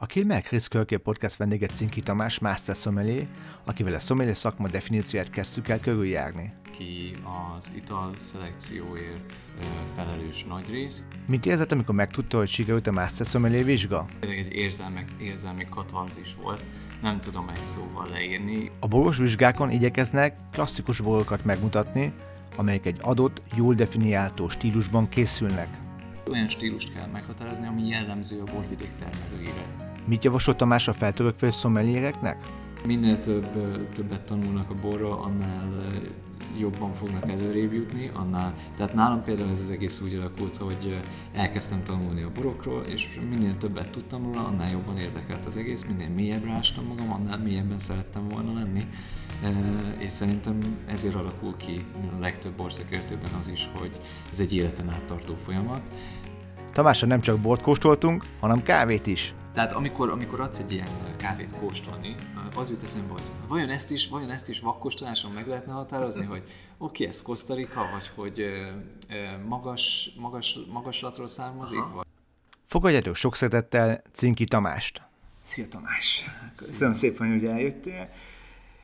A Kilmer Chris Kölké podcast vendége Cinki Tamás, Master Sommelier, akivel a sommelier szakma definícióját kezdtük el körüljárni. Ki az ital szelekcióért felelős nagy részt. Mit érzett, amikor megtudta, hogy sikerült a Master Sommelier vizsga? Tényleg egy érzelmi, érzelmi katarzis volt, nem tudom egy szóval leírni. A boros vizsgákon igyekeznek klasszikus borokat megmutatni, amelyek egy adott, jól definiáltó stílusban készülnek. Olyan stílust kell meghatározni, ami jellemző a borvidék termelőire. Mit javasol Tamás a feltörekvő szommeliereknek? Minél több, többet tanulnak a borra, annál jobban fognak előrébb jutni, annál, tehát nálam például ez az egész úgy alakult, hogy elkezdtem tanulni a borokról, és minél többet tudtam róla, annál jobban érdekelt az egész, minél mélyebbre ástam magam, annál mélyebben szerettem volna lenni, és szerintem ezért alakul ki a legtöbb borszakértőben az is, hogy ez egy életen át tartó folyamat. Tamásra nem csak bort kóstoltunk, hanem kávét is. Tehát amikor, amikor adsz egy ilyen kávét kóstolni, az jut eszembe, hogy vajon ezt is, vajon ezt is vakkóstoláson meg lehetne határozni, hogy oké, okay, ez Kosztarika, vagy hogy magas, magas, magaslatról származik? Vagy... Fogadjátok sok szeretettel Cinki Tamást. Szia Tamás! Köszönöm Szia. szépen, hogy eljöttél.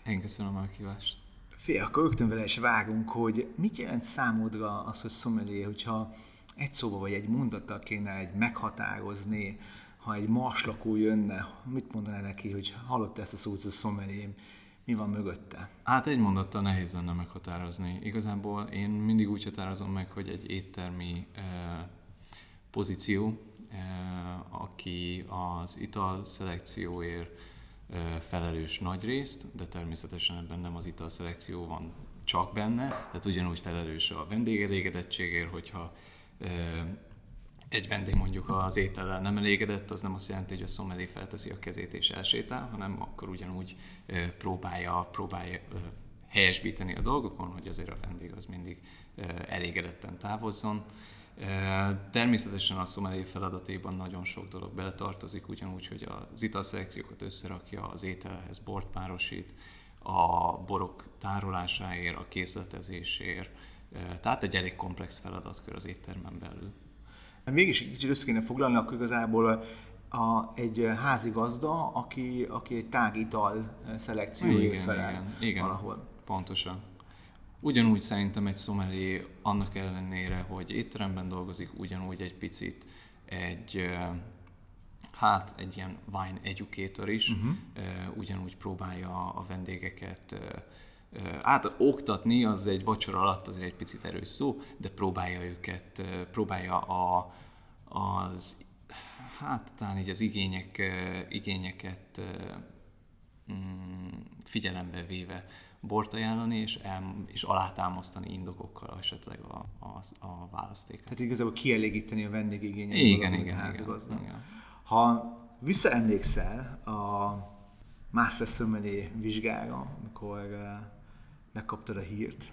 Én köszönöm a kívást. Fél, akkor rögtön vele is vágunk, hogy mit jelent számodra az, hogy sommelier, hogyha egy szóba vagy egy mondattal kéne egy meghatározni, ha egy lakó jönne, mit mondaná neki, hogy hallotta ezt a szót, hogy sommelier, mi van mögötte? Hát egy mondattal nehéz lenne meghatározni. Igazából én mindig úgy határozom meg, hogy egy éttermi eh, pozíció, eh, aki az ital szelekcióért eh, felelős nagy részt, de természetesen ebben nem az ital szelekció van csak benne, tehát ugyanúgy felelős a vendégelégedettségért, hogyha egy vendég mondjuk az étellel nem elégedett, az nem azt jelenti, hogy a szommelé felteszi a kezét és elsétál, hanem akkor ugyanúgy próbálja, próbálja helyesbíteni a dolgokon, hogy azért a vendég az mindig elégedetten távozzon. Természetesen a szomelé feladatében nagyon sok dolog beletartozik, ugyanúgy, hogy az italszelekciókat összerakja, az ételhez bort párosít, a borok tárolásáért, a készletezésért, tehát egy elég komplex feladatkör az éttermen belül. Hát mégis egy kicsit össze kéne foglalni, akkor igazából a, egy házigazda, aki, aki egy tágital szelekcióért felel igen, igen, valahol. Pontosan. Ugyanúgy szerintem egy szomeli annak ellenére, hogy étteremben dolgozik, ugyanúgy egy picit egy hát egy ilyen wine educator is, uh-huh. ugyanúgy próbálja a vendégeket át oktatni, az egy vacsora alatt azért egy picit erős szó, de próbálja őket, próbálja a, az, hát talán így az igények, igényeket mm, figyelembe véve bort ajánlani, és, el, és alátámasztani indokokkal esetleg a, a, a választékot. Tehát igazából kielégíteni a vendégigényeket. Igen, igen, igen, igen. Ha visszaemlékszel a Master Sommelier vizsgára, amikor megkaptad a hírt.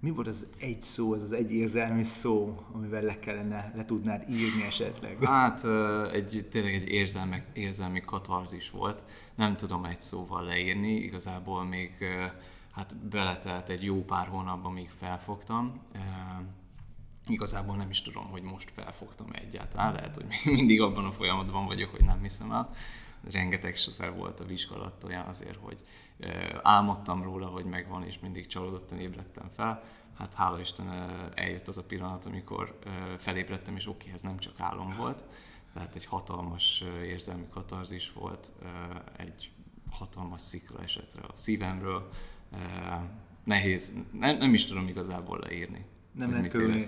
Mi volt az egy szó, az az egy érzelmi szó, amivel le kellene, le tudnád írni esetleg? Hát egy, tényleg egy érzelmi, érzelmi katarzis volt. Nem tudom egy szóval leírni, igazából még hát beletelt egy jó pár hónapban, még felfogtam. Igazából nem is tudom, hogy most felfogtam egyáltalán. Lehet, hogy még mindig abban a folyamatban vagyok, hogy nem hiszem el rengeteg szer volt a vizsgálat olyan azért, hogy álmodtam róla, hogy megvan, és mindig csalódottan ébredtem fel. Hát hála Isten eljött az a pillanat, amikor felébredtem, és oké, ez nem csak álom volt, tehát egy hatalmas érzelmi katarzis volt, egy hatalmas szikla esetre a szívemről. Nehéz, nem, nem is tudom igazából leírni nem lehet körülni.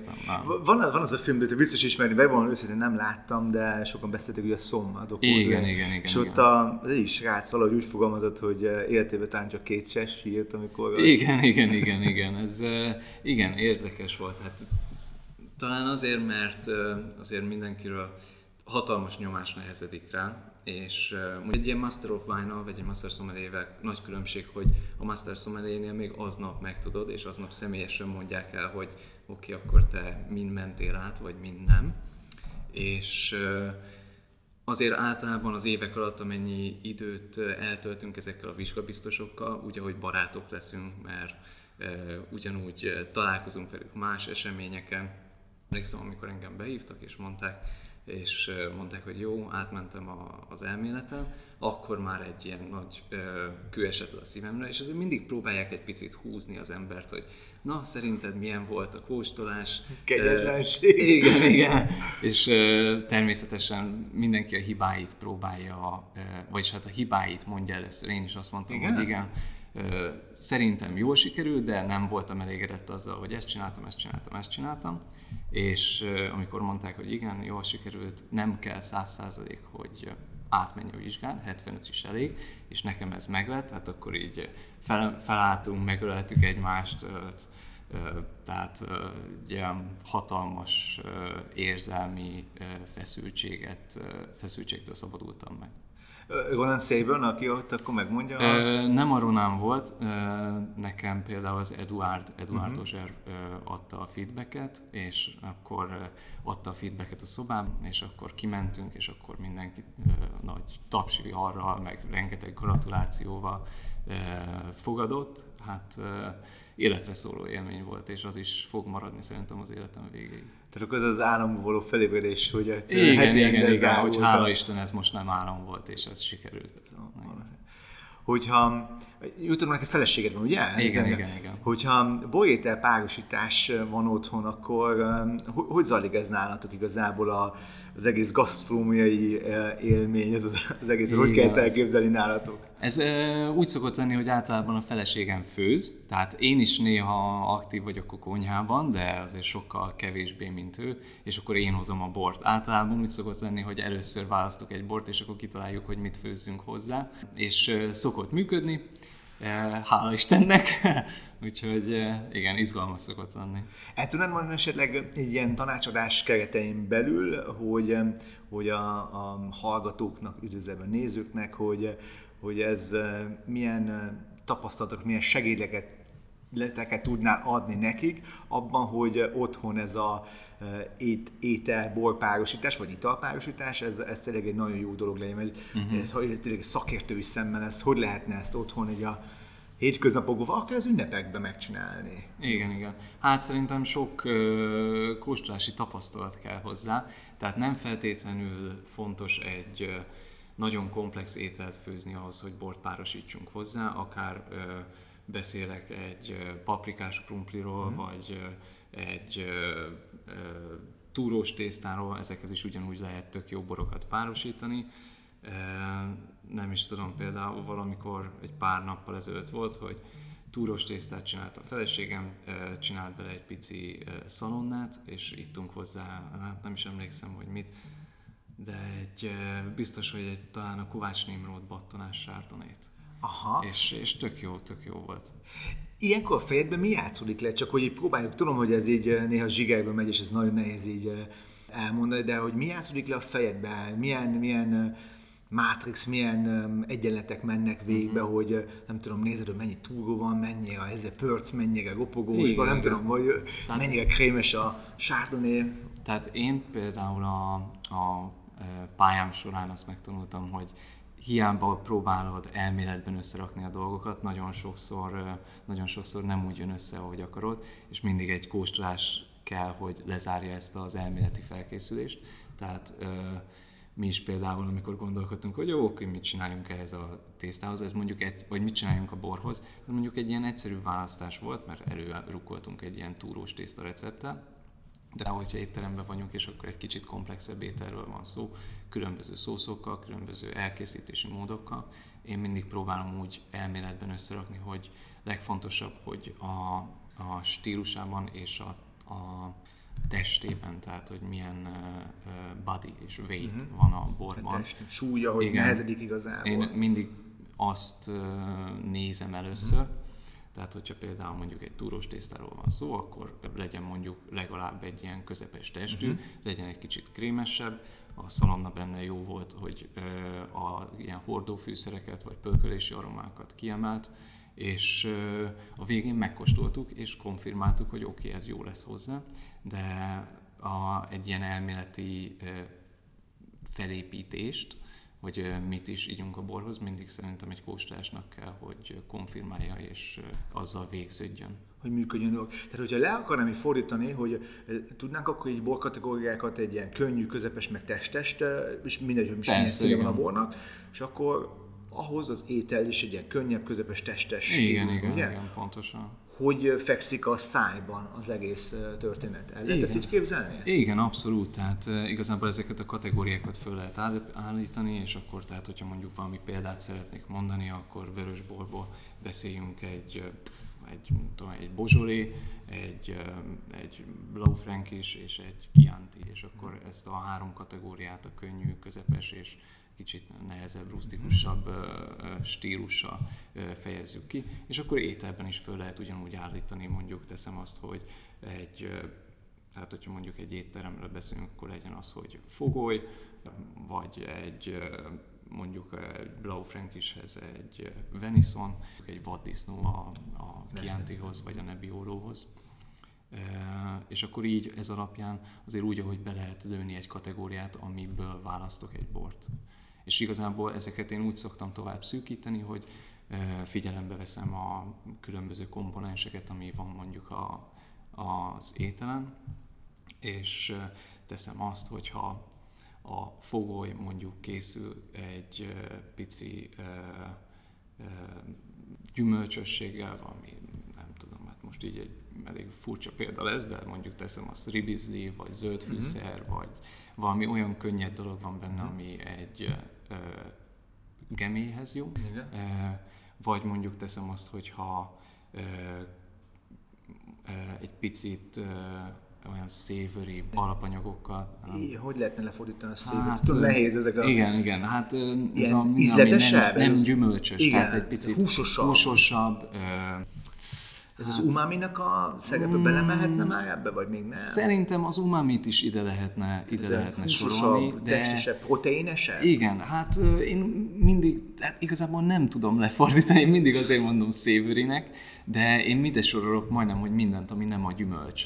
Van, van az a film, hogy biztos ismerni, megvan őszintén nem láttam, de sokan beszéltek, hogy a Szom a Igen, igen, igen, igen. És ott a, az is srác valahogy úgy fogalmazott, hogy eh, életében talán csak két ses sírt, amikor... Az... Igen, igen, igen, igen. Ez eh, igen, érdekes volt. Hát talán azért, mert eh, azért mindenkiről hatalmas nyomás nehezedik rá, és uh, egy ilyen Master of Wine-nal, vagy egy Master sommelier nagy különbség, hogy a Master sommelier még aznap megtudod, és aznap személyesen mondják el, hogy oké, okay, akkor te mind mentél át, vagy mind nem. És azért általában az évek alatt, amennyi időt eltöltünk ezekkel a vizsgabiztosokkal, úgy, ahogy barátok leszünk, mert ugyanúgy találkozunk velük más eseményeken. Emlékszem, amikor engem behívtak, és mondták, és mondták, hogy jó, átmentem a, az elméleten, akkor már egy ilyen nagy kő esett a szívemre, és azért mindig próbálják egy picit húzni az embert, hogy na, szerinted milyen volt a kóstolás? Kegyetlenség. Uh, igen, igen. És uh, természetesen mindenki a hibáit próbálja, uh, vagyis hát a hibáit mondja először. Én is azt mondtam, igen? hogy igen, uh, szerintem jól sikerült, de nem voltam elégedett azzal, hogy ezt csináltam, ezt csináltam, ezt csináltam. És amikor mondták, hogy igen, jól sikerült, nem kell száz százalék, hogy átmenj a vizsgán, 75 is elég, és nekem ez meglett, hát akkor így fel, felálltunk, megöleltük egymást, tehát egy ilyen hatalmas érzelmi feszültséget, feszültségtől szabadultam meg. Ronan Saban, aki ott akkor megmondja? Ö, nem a Ronan volt, ö, nekem például az Eduard, Eduard uh-huh. Ozser ö, adta a feedbacket, és akkor adta a feedbacket a szobában, és akkor kimentünk, és akkor mindenki ö, nagy tapsi arra, meg rengeteg gratulációval ö, fogadott. Hát ö, életre szóló élmény volt, és az is fog maradni szerintem az életem végéig. Tehát akkor az az álomból való felébredés, hogy igen, igen, igen, igen, hogy hála Isten ez most nem álom volt, és ez sikerült. Hogyha, jutott neki feleséged van, ugye? Igen, igen, igen, igen. Hogyha bolyétel párosítás van otthon, akkor hogy zajlik ez nálatok igazából a, az egész gasztrómiai élmény, ez az, az egész, Igen, hogy kell ezt elképzelni nálatok? Ez e, úgy szokott lenni, hogy általában a feleségem főz, tehát én is néha aktív vagyok a konyhában, de azért sokkal kevésbé, mint ő, és akkor én hozom a bort. Általában úgy szokott lenni, hogy először választok egy bort, és akkor kitaláljuk, hogy mit főzzünk hozzá, és e, szokott működni, hála Istennek, Úgyhogy igen, izgalmas szokott lenni. El tudnád mondani esetleg egy ilyen tanácsadás keretein belül, hogy, hogy a, a hallgatóknak, üdvözlve nézőknek, hogy, hogy ez milyen tapasztalatok, milyen segédeket leteket tudnál adni nekik abban, hogy otthon ez a ét, étel, borpárosítás, vagy italpárosítás, ez, ez tényleg egy nagyon jó dolog legyen, mert uh-huh. ez, hogy tényleg szakértői szemmel ez, hogy lehetne ezt otthon egy a hétköznapokban, akár az ünnepekben megcsinálni. Igen, igen. Hát szerintem sok ö, kóstolási tapasztalat kell hozzá, tehát nem feltétlenül fontos egy ö, nagyon komplex ételt főzni ahhoz, hogy bort párosítsunk hozzá, akár ö, beszélek egy paprikás krumpliról, mm. vagy egy túrós tésztáról, ezekhez is ugyanúgy lehet tök jó borokat párosítani nem is tudom, például valamikor egy pár nappal ezelőtt volt, hogy túros tésztát csinált a feleségem, csinált bele egy pici szalonnát, és ittunk hozzá, hát nem is emlékszem, hogy mit, de egy, biztos, hogy egy, talán a Kovács Nimród battanás sártonét. Aha. És, és tök jó, tök jó volt. Ilyenkor a fejedben mi játszódik le? Csak hogy így próbáljuk, tudom, hogy ez így néha zsigerbe megy, és ez nagyon nehéz így elmondani, de hogy mi játszódik le a fejedben? Milyen, milyen Matrix milyen egyenletek mennek végbe, uh-huh. hogy nem tudom, nézed, hogy mennyi túró van, mennyi a ez a pörc, mennyire ropogós, vagy nem tudom, hogy Tehát, mennyire krémes a chardonnay. Tehát én például a, a pályám során azt megtanultam, hogy hiába próbálod elméletben összerakni a dolgokat, nagyon sokszor, nagyon sokszor nem úgy jön össze, ahogy akarod, és mindig egy kóstolás kell, hogy lezárja ezt az elméleti felkészülést. Tehát mi is például, amikor gondolkodtunk, hogy jó, oké, mit csináljunk ehhez a tésztához, ez mondjuk egy, vagy mit csináljunk a borhoz, ez mondjuk egy ilyen egyszerű választás volt, mert előrukoltunk egy ilyen túrós tészta recepttel, de hogyha étteremben vagyunk, és akkor egy kicsit komplexebb ételről van szó, különböző szószokkal, különböző elkészítési módokkal, én mindig próbálom úgy elméletben összerakni, hogy legfontosabb, hogy a, a stílusában és a, a testében, tehát hogy milyen uh, body és weight uh-huh. van a borban. A test súlya, hogy Igen, nehezedik igazából. Én mindig azt uh, nézem először, uh-huh. tehát hogyha például mondjuk egy túrós tésztáról van szó, akkor legyen mondjuk legalább egy ilyen közepes testű, uh-huh. legyen egy kicsit krémesebb, a szalonna benne jó volt, hogy a ilyen hordófűszereket vagy pörkölési aromákat kiemelt, és a végén megkóstoltuk és konfirmáltuk, hogy oké, okay, ez jó lesz hozzá de a, egy ilyen elméleti felépítést hogy mit is ígyunk a borhoz, mindig szerintem egy kóstolásnak kell, hogy konfirmálja és azzal végződjön hogy működjön dolog. Tehát, hogyha le akarnám így fordítani, hogy tudnánk akkor így borkategóriákat egy ilyen könnyű, közepes, meg testes, és mindegy, hogy milyen van a bornak, és akkor ahhoz az étel is egy ilyen könnyebb, közepes, testes Igen, igen, ugye? igen, pontosan. Hogy fekszik a szájban az egész történet. El lehet ezt így képzelni? Igen, abszolút. Tehát igazából ezeket a kategóriákat föl lehet állítani, és akkor tehát, hogyha mondjuk valami példát szeretnék mondani, akkor vörösborból beszéljünk egy egy, tudom, egy Bozsolé, egy, egy Blaufrankis és egy Chianti, és akkor ezt a három kategóriát, a könnyű, közepes és kicsit nehezebb, rustikusabb stílussal fejezzük ki, és akkor ételben is föl lehet ugyanúgy állítani, mondjuk teszem azt, hogy egy, tehát hogyha mondjuk egy étteremről beszélünk, akkor legyen az, hogy fogoly, vagy egy mondjuk egy Blaufrankishez egy Venison, egy vaddisznó a, a Chiantihoz vagy a Nebbiolóhoz. E, és akkor így ez alapján azért úgy, ahogy be lehet lőni egy kategóriát, amiből választok egy bort. És igazából ezeket én úgy szoktam tovább szűkíteni, hogy figyelembe veszem a különböző komponenseket, ami van mondjuk a, az ételen, és teszem azt, hogyha a fogoly mondjuk készül egy pici gyümölcsösséggel, valami nem tudom, hát most így egy elég furcsa példa lesz, de mondjuk teszem azt ribizli, vagy zöld mhm. fűszer, mm-hmm. vagy valami olyan könnyed dolog van benne, mm-hmm. ami egy uh, geméhez jó. Igen. Vagy mondjuk teszem azt, hogyha uh, egy picit olyan savory alapanyagokkal. I, hogy lehetne lefordítani a savory? Hát, Tudom, nehéz ezek a... Igen, igen, hát ez a ami nem, nem gyümölcsös, igen, tehát egy picit húsosabb. húsosabb ez hát, az umaminak a szerepe mm, belemehetne már ebbe, vagy még nem? Szerintem az umamit is ide lehetne, ide ez lehetne sorolni. De testesebb, proteinesebb? Igen, hát én mindig, hát igazából nem tudom lefordítani, én mindig azért mondom savory de én mindig sorolok majdnem, hogy mindent, ami nem a gyümölcs.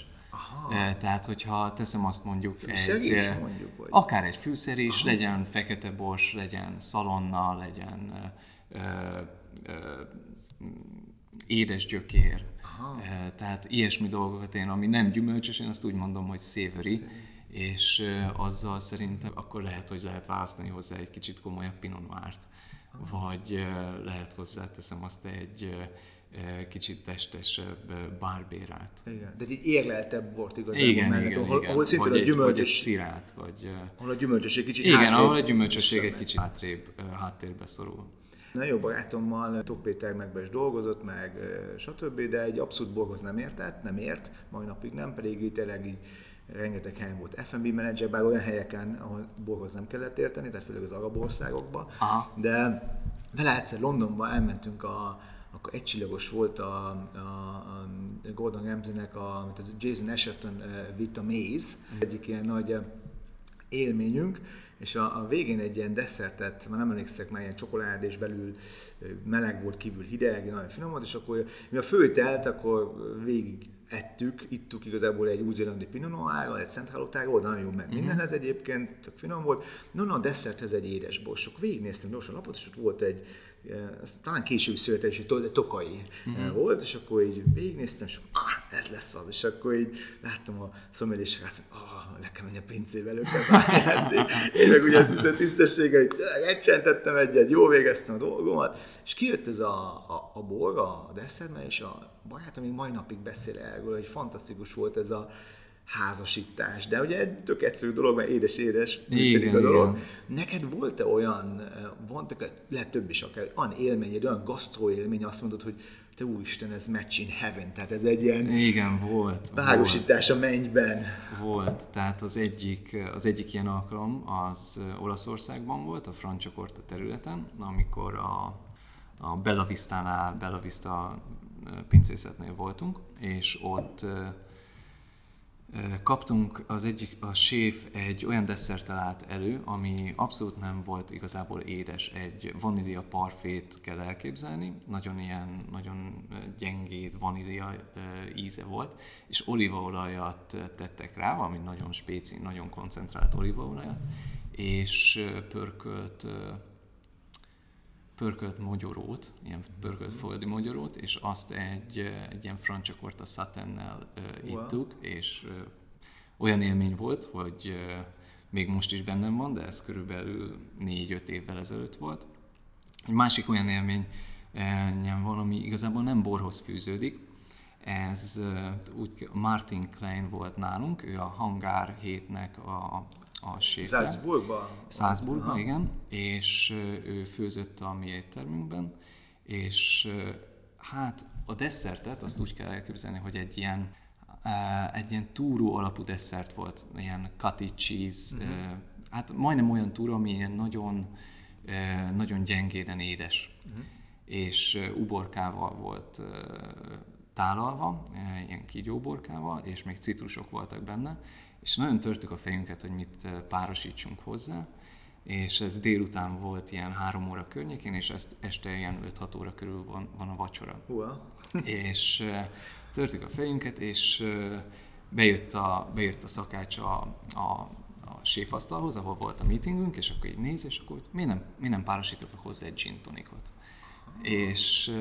Aha. Tehát, hogyha teszem azt mondjuk fűszer egy, is, mondjuk, vagy? akár egy fűszer is, Aha. legyen fekete bors, legyen szalonna, legyen ö, ö, édes gyökér. Aha. Tehát ilyesmi dolgokat én, ami nem gyümölcsös, én azt úgy mondom, hogy savory, és azzal szerintem akkor lehet, hogy lehet választani hozzá egy kicsit komolyabb Pinot Noir-t, vagy lehet hozzá, teszem azt egy kicsit testesebb bárbérát. Igen, de egy érleltebb bort igazából igen, mellett, igen, ahol, igen. ahol szintén vagy a gyümölcsös... Vagy egy szirát, vagy... Ahol a gyümölcsösség kicsit Igen, hátrébb, ahol a gyümölcsösség egy kicsit hátrébb, háttérbe szorul. Nagyon jó barátommal Tok Péter megbe is dolgozott, meg stb., de egy abszolút borhoz nem értett, nem ért, mai napig nem, pedig így tényleg így rengeteg helyen volt F&B menedzser, bár olyan helyeken, ahol borhoz nem kellett érteni, tehát főleg az arab országokban, de vele egyszer Londonban elmentünk a, akkor egycsillagos volt a, a, a Gordon Ramsay-nek, a, amit az Jason Asherton uh, vitt a Maze, egyik ilyen nagy uh, élményünk, és a, a végén egy ilyen desszertet, már nem emlékszek, már ilyen csokolád, és belül meleg volt, kívül hideg, nagyon finom volt, és akkor mi a főtelt, akkor végig ettük, ittuk igazából egy új-zélandi Pinot Noir, egy Central nagyon jó, meg mm-hmm. mindenhez egyébként, tök finom volt. No, no, a desszerthez egy édes borsok. Végignéztem gyorsan a lapot, és ott volt egy talán később születési tokai uh-huh. volt, és akkor így végignéztem, és ah, ez lesz az, és akkor így láttam a szomjel, és azt mondom, ah, le kell menni a pincébe, elő kell Én meg ugye tisztességgel, hogy egyentettem egyet, jó végeztem a dolgomat, és kijött ez a, a, a borga, a desszerme, és a barátom még mai napig beszél erről, hogy fantasztikus volt ez a, házasítás. De ugye egy tök egyszerű dolog, mert édes-édes működik a dolog. Igen. Neked volt-e olyan, voltak lehet több is akár, olyan élmény, olyan gasztró élmény, azt mondod, hogy te úristen, ez match in heaven, tehát ez egy ilyen Igen, volt. Párosítás volt. a mennyben. Volt, tehát az egyik, az egyik ilyen alkalom az Olaszországban volt, a Franciakorta területen, amikor a, a Bella Vista-nál, Bella Vista pincészetnél voltunk, és ott kaptunk az egyik, a séf egy olyan desszert talált elő, ami abszolút nem volt igazából édes, egy vanília parfét kell elképzelni, nagyon ilyen, nagyon gyengéd vanília íze volt, és olívaolajat tettek rá, ami nagyon spéci, nagyon koncentrált olívaolajat, és pörkölt pörkölt mogyorót, ilyen pörkölt földi mogyorót, és azt egy, egy ilyen franciakorta satennel wow. ittuk, és olyan élmény volt, hogy még most is bennem van, de ez körülbelül 4-5 évvel ezelőtt volt. Egy másik olyan élmény van, ami igazából nem borhoz fűződik, ez úgy Martin Klein volt nálunk, ő a Hangár hétnek a, a séfe. Salzburgban? Salzburgban, igen, és ő főzött a mi éttermünkben, és hát a desszertet azt úgy kell elképzelni, hogy egy ilyen egy ilyen túró alapú desszert volt, ilyen cottage cheese, uh-huh. hát majdnem olyan túró, ami ilyen nagyon, nagyon gyengéden édes. Uh-huh. És uborkával volt tálalva, ilyen kígyóborkával, és még citrusok voltak benne, és nagyon törtük a fejünket, hogy mit párosítsunk hozzá, és ez délután volt ilyen három óra környékén, és ezt este ilyen 5-6 óra körül van, van a vacsora. Uh-huh. és törtük a fejünket, és bejött a, bejött a szakács a, a, a séfasztalhoz, ahol volt a meetingünk, és akkor így néz, és akkor miért nem, miért nem párosítottak hozzá egy gin tonikot? És,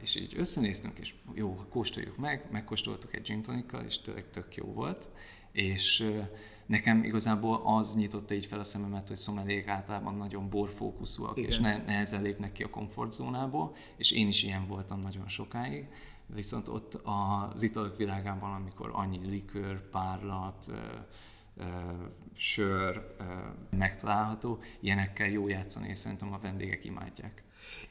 és így összenéztünk, és jó, kóstoljuk meg, megkóstoltuk egy gin tonikkal, és tök, tök jó volt. És nekem igazából az nyitotta így fel a szememet, hogy szomelék általában nagyon borfókuszúak, Igen. és ne, nehezen lépnek ki a komfortzónából, és én is ilyen voltam nagyon sokáig. Viszont ott az italok világában, amikor annyi likőr, párlat, sör megtalálható, ilyenekkel jó játszani, és szerintem a vendégek imádják.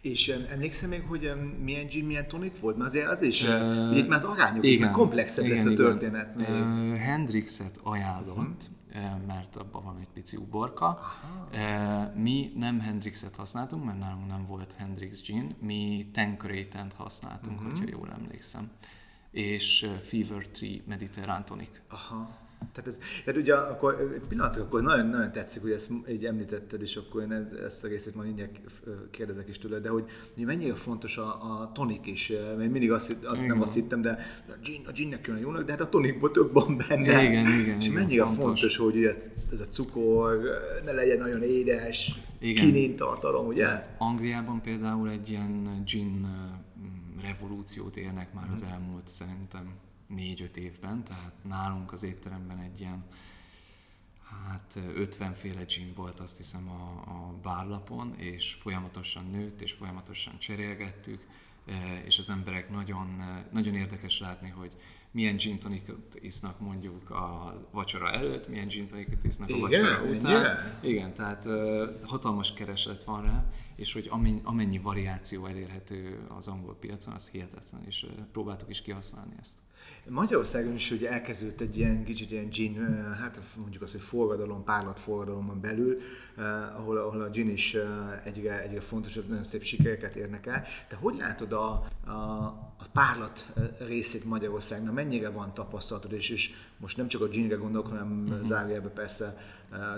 És um, emlékszem még, hogy um, milyen gin, milyen tonik volt? Mert azért az is, uh, még már az arányok igen, komplexebb igen, lesz a történet. Még. Uh, Hendrixet ajánlott, uh-huh. mert abban van egy pici uborka. Uh, mi nem Hendrixet használtunk, mert nálunk nem volt Hendrix gin, mi Tanqueray-t használtunk, uh-huh. hogyha jól emlékszem. És Fever Tree Mediterrán tonic. Aha. Tehát, ez, tehát ugye akkor, egy pillanat, akkor nagyon, nagyon tetszik, hogy ezt így említetted, és akkor én ezt a részét majd mindjárt kérdezek is tőle, de hogy, hogy mennyire fontos a, a tonik is, mert mindig azt, azt nem azt hittem, de a gin, a ginnek jön a jónak, de hát a tonikból több van benne. Igen, igen, és igen, mennyire fontos, fontos hogy ez a cukor ne legyen nagyon édes, kinin tartalom, ugye? Tehát Angliában például egy ilyen gin revolúciót élnek már az elmúlt szerintem négy-öt évben, tehát nálunk az étteremben egy ilyen hát 50 féle gin volt azt hiszem a, a bárlapon, és folyamatosan nőtt, és folyamatosan cserélgettük, e, és az emberek nagyon, nagyon érdekes látni, hogy milyen gin tonicot isznak mondjuk a vacsora előtt, milyen gin tonicot isznak a vacsora után. Igen, Igen tehát uh, hatalmas kereslet van rá, és hogy amennyi, amennyi variáció elérhető az angol piacon, az hihetetlen, és uh, próbáltuk is kihasználni ezt. Magyarországon is hogy elkezdődött egy ilyen kicsit ilyen gin, hát mondjuk azt, hogy forradalom, párlatforradalomon belül, ahol, ahol a gin is egyre, egyre fontosabb, nagyon szép sikereket érnek el. Te hogy látod a, a, a párlat részét Magyarországnak? Mennyire van tapasztalatod, és, és most nem csak a ginre gondolok, hanem uh-huh. zárójelben persze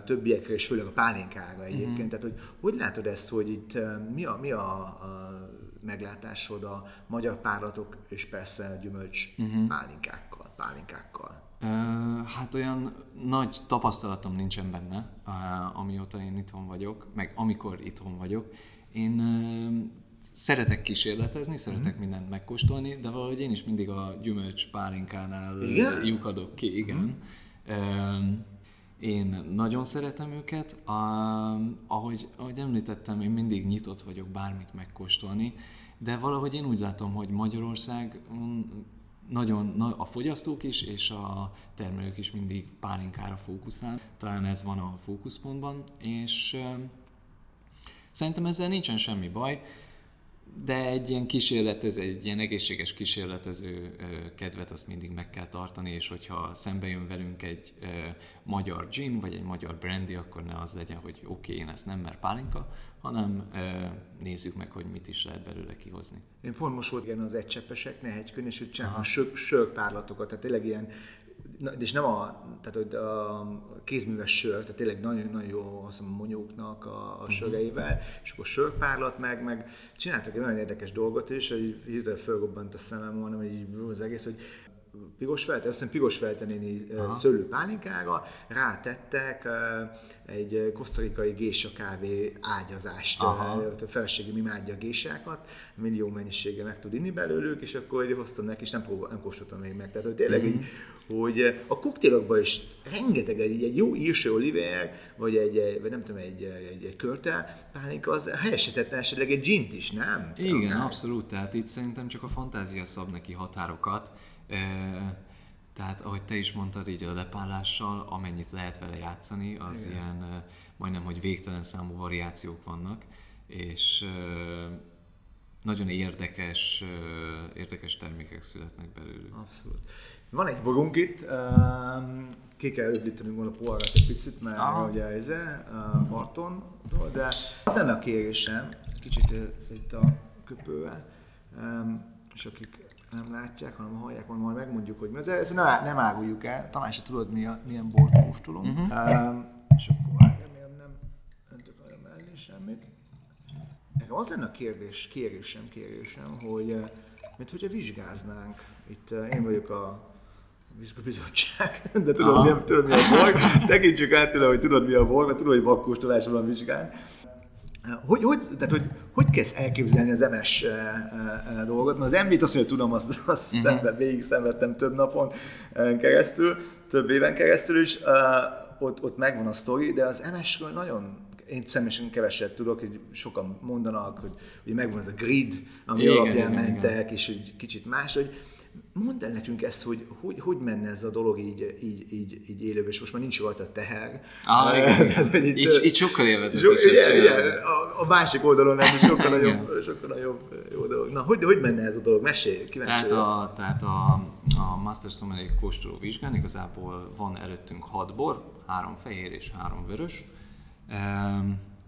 többiekre, és főleg a pálinkára egyébként. Uh-huh. Tehát, hogy hogy látod ezt, hogy itt mi a, mi a, a meglátásod a magyar párlatok és persze gyümölcs uh-huh. pálinkákkal, pálinkákkal? Uh, hát olyan nagy tapasztalatom nincsen benne, uh, amióta én itthon vagyok, meg amikor itthon vagyok. Én uh, szeretek kísérletezni, szeretek uh-huh. mindent megkóstolni, de valahogy én is mindig a gyümölcs pálinkánál igen? lyukadok ki, igen. Uh-huh. Én nagyon szeretem őket, uh, ahogy, ahogy említettem, én mindig nyitott vagyok bármit megkóstolni, de valahogy én úgy látom, hogy Magyarország mm, nagyon a fogyasztók is és a termelők is mindig pálinkára fókuszál. Talán ez van a fókuszpontban, és uh, szerintem ezzel nincsen semmi baj de egy ilyen kísérletező, egy ilyen egészséges kísérletező kedvet azt mindig meg kell tartani, és hogyha szembe jön velünk egy magyar gin, vagy egy magyar brandy, akkor ne az legyen, hogy oké, okay, én ezt nem, mert pálinka, hanem nézzük meg, hogy mit is lehet belőle kihozni. Én pont most volt ilyen az egycseppesek, hegykön, és hogy csinálom a sör, sörpárlatokat, tehát tényleg ilyen és nem a, tehát a kézműves sör, tehát tényleg nagyon-nagyon jó azt mondom, monyóknak a, a uh-huh. söreivel, és akkor sörpárlat meg, meg csináltak egy nagyon érdekes dolgot is, hogy hirtelen fölgobbant a szemem, mondom, hogy az egész, hogy piros felte, azt hiszem piros feltenéni szőlőpálinkára rátettek egy kosztarikai gésa kávé ágyazást, Aha. a feleségem imádja a gésákat, millió mennyisége meg tud inni belőlük, és akkor egy hoztam neki, és nem, próbál, nem kóstoltam még meg. Tehát hogy tényleg mm-hmm. így, hogy a koktélokban is rengeteg egy, egy jó írső oliver, vagy egy, vagy nem tudom, egy, egy, egy körte pálinka, az helyesetette esetleg egy gint is, nem? Igen, Talán. abszolút, tehát itt szerintem csak a fantázia szab neki határokat. Tehát, ahogy te is mondtad, így a lepállással, amennyit lehet vele játszani, az Igen. ilyen majdnem, hogy végtelen számú variációk vannak, és nagyon érdekes, érdekes termékek születnek belőlük. Abszolút. Van egy borunk itt, ki kell öblítenünk volna a poharat egy picit, mert Aha. ugye ez a Marton, de ez lenne a kérésem, kicsit itt a köpővel, és akik nem látják, hanem hallják, majd, majd megmondjuk, hogy mi az. Ezt nem, nem águljuk el. Tamás, tudod, mi a, milyen bort kóstolunk. Uh-huh. Um, és akkor remélem nem öntök arra mellé semmit. Nekem az lenne a kérdés, kérésem, kérésem, hogy eh, mint hogyha vizsgáznánk. Itt eh, én vagyok a vizsgabizottság, de tudod, mi, tudod mi a bor. Tekintsük át tőle, hogy tudod mi a bor, mert tudod, hogy vakkóstolásban van vizsgán. Hogy, hogy, tehát, hogy, hogy kezd elképzelni az MS e, e, dolgot? Mert az MV-t azt mondja, tudom, azt, azt uh-huh. szenved, végig szenvedtem több napon keresztül, több éven keresztül is, ott, ott megvan a sztori, de az MS-ről nagyon én személyesen keveset tudok, hogy sokan mondanak, hogy, hogy megvan ez a grid, ami igen, alapján igen, mentek, igen. és hogy kicsit más, hogy mondd el nekünk ezt, hogy hogy, hogy menne ez a dolog így, így, így, így élőben, és most már nincs rajta teher. Ah, Tehát, hogy itt, így, így sokkal élvezetesebb so, igen, a, a, másik oldalon nem, sokkal nagyobb, sokkal nagyobb jó dolog. Na, hogy, hogy menne ez a dolog? Mesélj, Tehát a, tehát a, a Master Sommelier kóstoló vizsgán igazából van előttünk hat bor, három fehér és három vörös,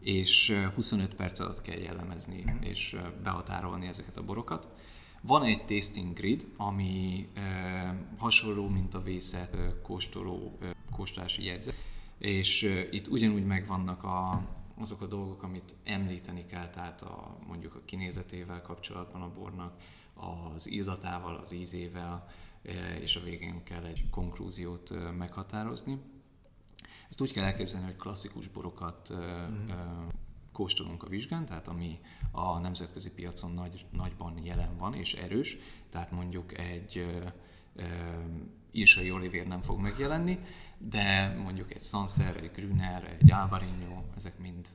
és 25 perc alatt kell jellemezni és behatárolni ezeket a borokat. Van egy tasting grid, ami e, hasonló, mint a vészet e, kóstoló e, kóstolási jegyzet, és e, itt ugyanúgy megvannak a, azok a dolgok, amit említeni kell, tehát a, mondjuk a kinézetével kapcsolatban a bornak, az illatával, az ízével, és a végén kell egy konklúziót meghatározni. Ezt úgy kell elképzelni, hogy klasszikus borokat mm-hmm kóstolunk a vizsgán, tehát ami a nemzetközi piacon nagy, nagyban jelen van és erős, tehát mondjuk egy írsai olivér nem fog megjelenni, de mondjuk egy Sancerre, egy Grüner, egy Albarino, ezek mind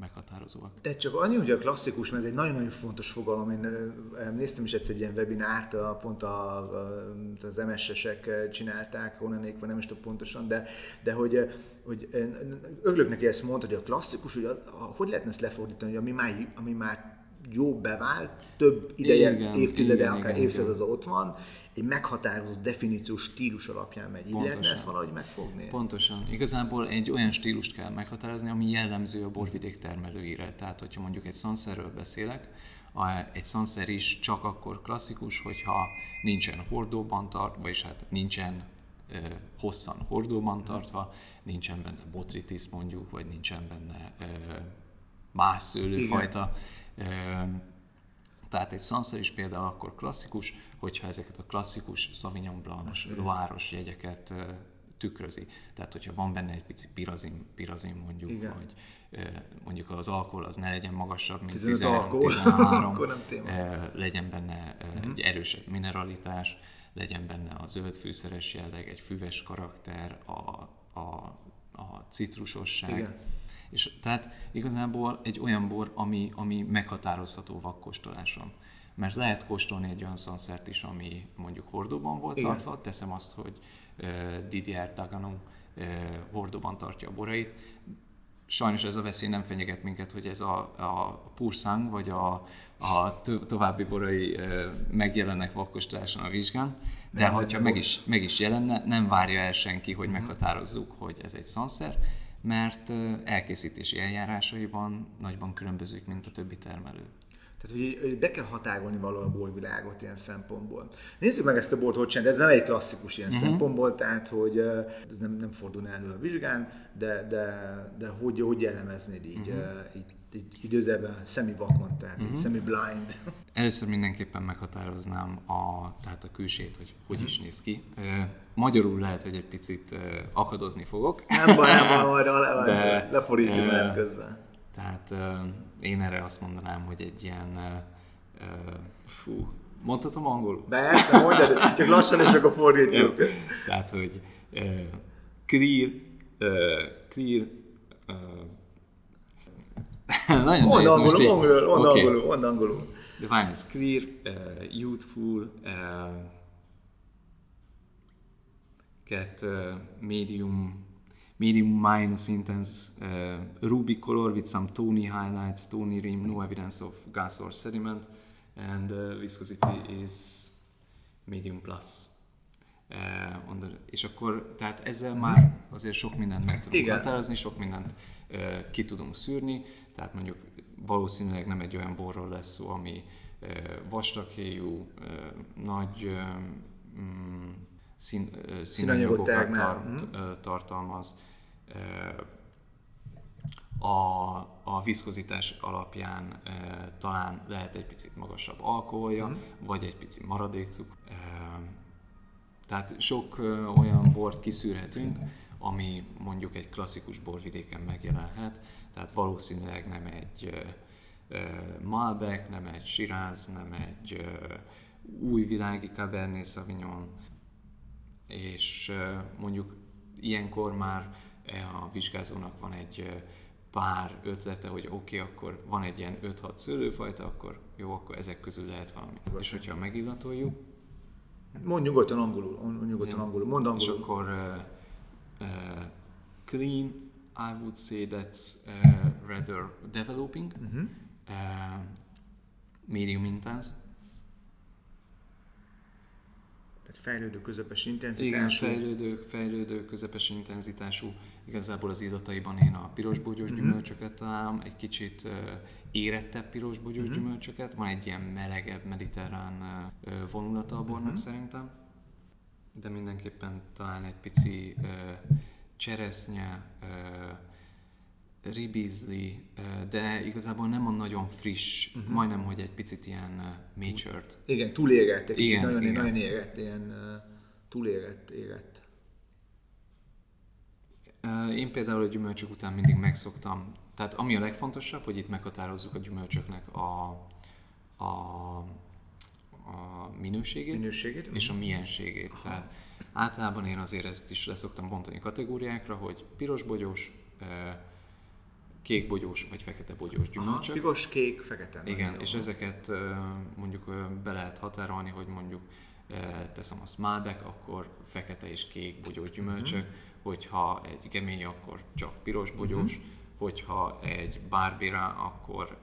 meghatározóak. De csak annyi, hogy a klasszikus, mert ez egy nagyon-nagyon fontos fogalom. Én néztem is egyszer egy ilyen webinárt, pont a, az MSS-ek csinálták, onnan nem is tudom pontosan, de, de hogy, hogy örülök neki ezt mondta, hogy a klasszikus, hogy a, a, hogy lehetne ezt lefordítani, hogy ami már, ami már jó bevált, több ideje, igen, évtizede, igen, akár évszázada ott van, egy meghatározott definíciós stílus alapján megy. Így Pontosan. lehetne ezt valahogy megfogni? Pontosan. Igazából egy olyan stílust kell meghatározni, ami jellemző a borvidék termelőire. Tehát, hogyha mondjuk egy szanszerről beszélek, egy szanszer is csak akkor klasszikus, hogyha nincsen hordóban tartva, és hát nincsen ö, hosszan hordóban tartva, nincsen benne botritis mondjuk, vagy nincsen benne ö, más szőlőfajta. Igen. Tehát egy Sansa is például akkor klasszikus, hogyha ezeket a klasszikus Sauvignon Blanc, Loáros jegyeket tükrözi. Tehát, hogyha van benne egy pici pirazin, pirazin mondjuk, Igen. vagy mondjuk az alkohol az ne legyen magasabb, mint 13, legyen benne uh-huh. egy erősebb mineralitás, legyen benne a zöld fűszeres jelleg, egy füves karakter, a, a, a citrusosság. Igen és tehát igazából egy olyan bor, ami, ami meghatározható vakkóstoláson. Mert lehet kóstolni egy olyan szanszert is, ami mondjuk hordóban volt Igen. tartva, teszem azt, hogy uh, Didier Dagano uh, hordóban tartja a borait, sajnos ez a veszély nem fenyeget minket, hogy ez a, a purszang, vagy a, a további borai megjelennek vakkosításon a vizsgán, de nem, hogyha meg is, meg is jelenne, nem várja el senki, hogy uh-huh. meghatározzuk, hogy ez egy szanszer, mert elkészítési eljárásaiban nagyban különbözik, mint a többi termelő. Tehát, hogy, be kell határolni valahol a borvilágot ilyen szempontból. Nézzük meg ezt a bort, hogy csinál, ez nem egy klasszikus ilyen uh-huh. szempontból, tehát, hogy ez nem, nem fordul elő a vizsgán, de, de, de hogy, hogy jellemeznéd így, uh-huh. így, így időzőben szemi-vakon, tehát uh-huh. szemi-blind. Először mindenképpen meghatároznám a, tehát a külsét, hogy hogy uh-huh. is néz ki. Magyarul lehet, hogy egy picit akadozni fogok. Nem baj, nem baj, majd le, lefordítjuk lehet közben. Tehát én erre azt mondanám, hogy egy ilyen, fú, mondhatom angolul? Persze, mondjad, csak lassan és akkor fordítjuk. Tehát, hogy clear, clear, nagyon mond nehéz most angolul, mond angolul, okay. angolul, mond angolul. The wine is clear, uh, youthful, uh, get uh, medium medium minus intense uh, ruby color with some tony highlights, tony rim, no evidence of gas or sediment, and uh, viscosity is medium plus. Uh, the, és akkor, tehát ezzel már azért sok mindent meg tudunk Igen. határozni, sok mindent uh, ki tudunk szűrni, tehát mondjuk valószínűleg nem egy olyan borról lesz szó, ami uh, vastaghéjú, uh, nagy uh, mm, szín, uh, színanyagokat tart, uh, tartalmaz, a, a viszkozitás alapján e, talán lehet egy picit magasabb alkoholja, mm. vagy egy pici maradékcuk. E, tehát sok e, olyan bort kiszűrhetünk, ami mondjuk egy klasszikus borvidéken megjelenhet, tehát valószínűleg nem egy e, Malbec, nem egy Shiraz, nem egy e, új világi Cabernet Sauvignon, és e, mondjuk ilyenkor már a vizsgázónak van egy pár ötlete, hogy oké, okay, akkor van egy ilyen 5-6 szőlőfajta, akkor jó, akkor ezek közül lehet valami. Nyugodtan. És hogyha megillatoljuk... Mond nyugodtan angolul, mond nyugodtan ja. angolul, mond angolul. És akkor uh, uh, clean, I would say that's uh, rather developing, uh-huh. uh, medium intense, fejlődő közepes intenzitású. Igen, fejlődő, fejlődő közepes intenzitású. Igazából az illataiban én a pirosbogyós uh-huh. gyümölcsöket találom, egy kicsit érettebb pirosbogyós uh-huh. gyümölcsöket. Van egy ilyen melegebb, mediterrán vonulata a bornak uh-huh. szerintem. De mindenképpen talán egy pici cseresznye, ribizli, de igazából nem a nagyon friss, uh-huh. majdnem, hogy egy picit ilyen matured. Igen, túlérett, igen, nagyon, igen. nagyon érett, ilyen túlérett, érett. Én például a gyümölcsök után mindig megszoktam, tehát ami a legfontosabb, hogy itt meghatározzuk a gyümölcsöknek a, a, a minőségét, minőségét és a mienségét. Aha. Tehát általában én azért ezt is leszoktam bontani kategóriákra, hogy pirosbogyós, kék bogyós vagy fekete bogyós gyümölcsök. Aha, piros, kék, fekete. Igen, és ezeket mondjuk be lehet határolni, hogy mondjuk teszem a Malbec, akkor fekete és kék bogyós gyümölcsök, uh-huh. Hogyha egy gemély, akkor csak piros bogyós, uh-huh. hogyha egy barbira, akkor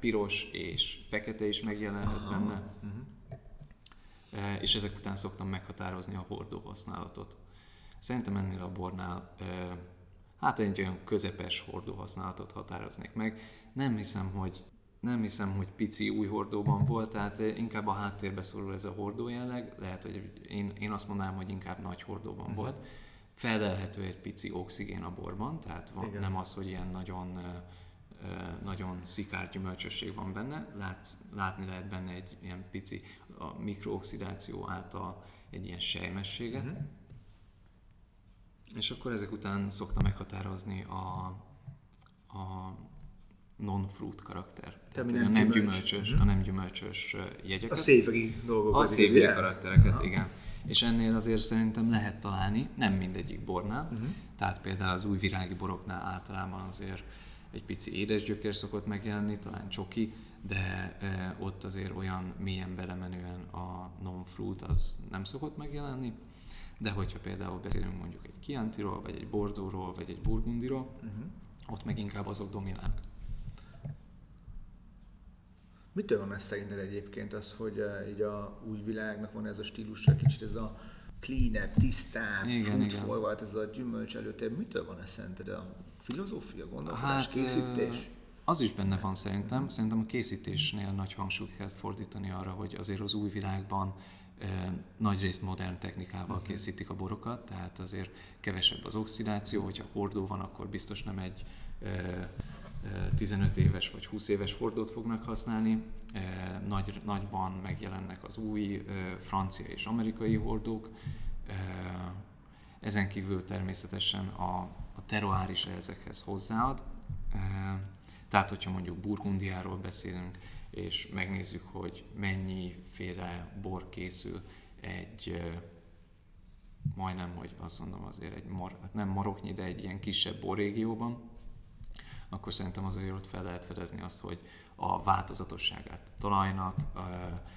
piros és fekete is megjelenhet Aha. benne. Uh-huh. És ezek után szoktam meghatározni a hordó használatot. Szerintem ennél a bornál hát egy olyan közepes hordó használatot határoznék meg. Nem hiszem, hogy nem hiszem, hogy pici új hordóban volt, tehát inkább a háttérbe szorul ez a hordó jelleg. Lehet, hogy én, én azt mondanám, hogy inkább nagy hordóban uh-huh. volt. Felelhető egy pici oxigén a borban, tehát van, nem az, hogy ilyen nagyon nagyon szikár gyümölcsösség van benne, Lát, látni lehet benne egy ilyen pici a mikrooxidáció által egy ilyen sejmességet. Uh-huh. És akkor ezek után szokta meghatározni a, a non-fruit karakter. Tehát nem a nem gyümölcsös, uh-huh. a nem gyümölcsös jegyeket. A széveri dolgokat. A széveri karaktereket, Aha. igen. És ennél azért szerintem lehet találni, nem mindegyik bornál, uh-huh. tehát például az új virági boroknál általában azért egy pici édesgyökér szokott megjelenni, talán csoki, de e, ott azért olyan mélyen belemenően a non-fruit az nem szokott megjelenni. De hogyha például beszélünk mondjuk egy Chiantiról, vagy egy Bordeauxról, vagy egy Burgundiról, uh-huh. ott meg inkább azok dominálnak. Mitől van ez szerinted egyébként az, hogy uh, így a új világnak van ez a stílusa, kicsit ez a cleaner, tisztább, food forward, ez a gyümölcs előtt, mitől van ez szerinted a filozófia, gondolkodás, hát, készítés? Az is benne van szerintem. Szerintem a készítésnél nagy hangsúlyt kell fordítani arra, hogy azért az új világban nagyrészt modern technikával uh-huh. készítik a borokat, tehát azért kevesebb az oxidáció, hogyha hordó van, akkor biztos nem egy 15 éves vagy 20 éves hordót fognak használni. Nagy, nagyban megjelennek az új francia és amerikai hordók. Ezen kívül természetesen a, a teroár is ezekhez hozzáad. Tehát, hogyha mondjuk Burgundiáról beszélünk, és megnézzük, hogy mennyiféle bor készül egy majdnem, hogy azt mondom azért egy mar, hát nem maroknyi, de egy ilyen kisebb borrégióban, akkor szerintem azért ott fel lehet fedezni azt, hogy a változatosságát talajnak,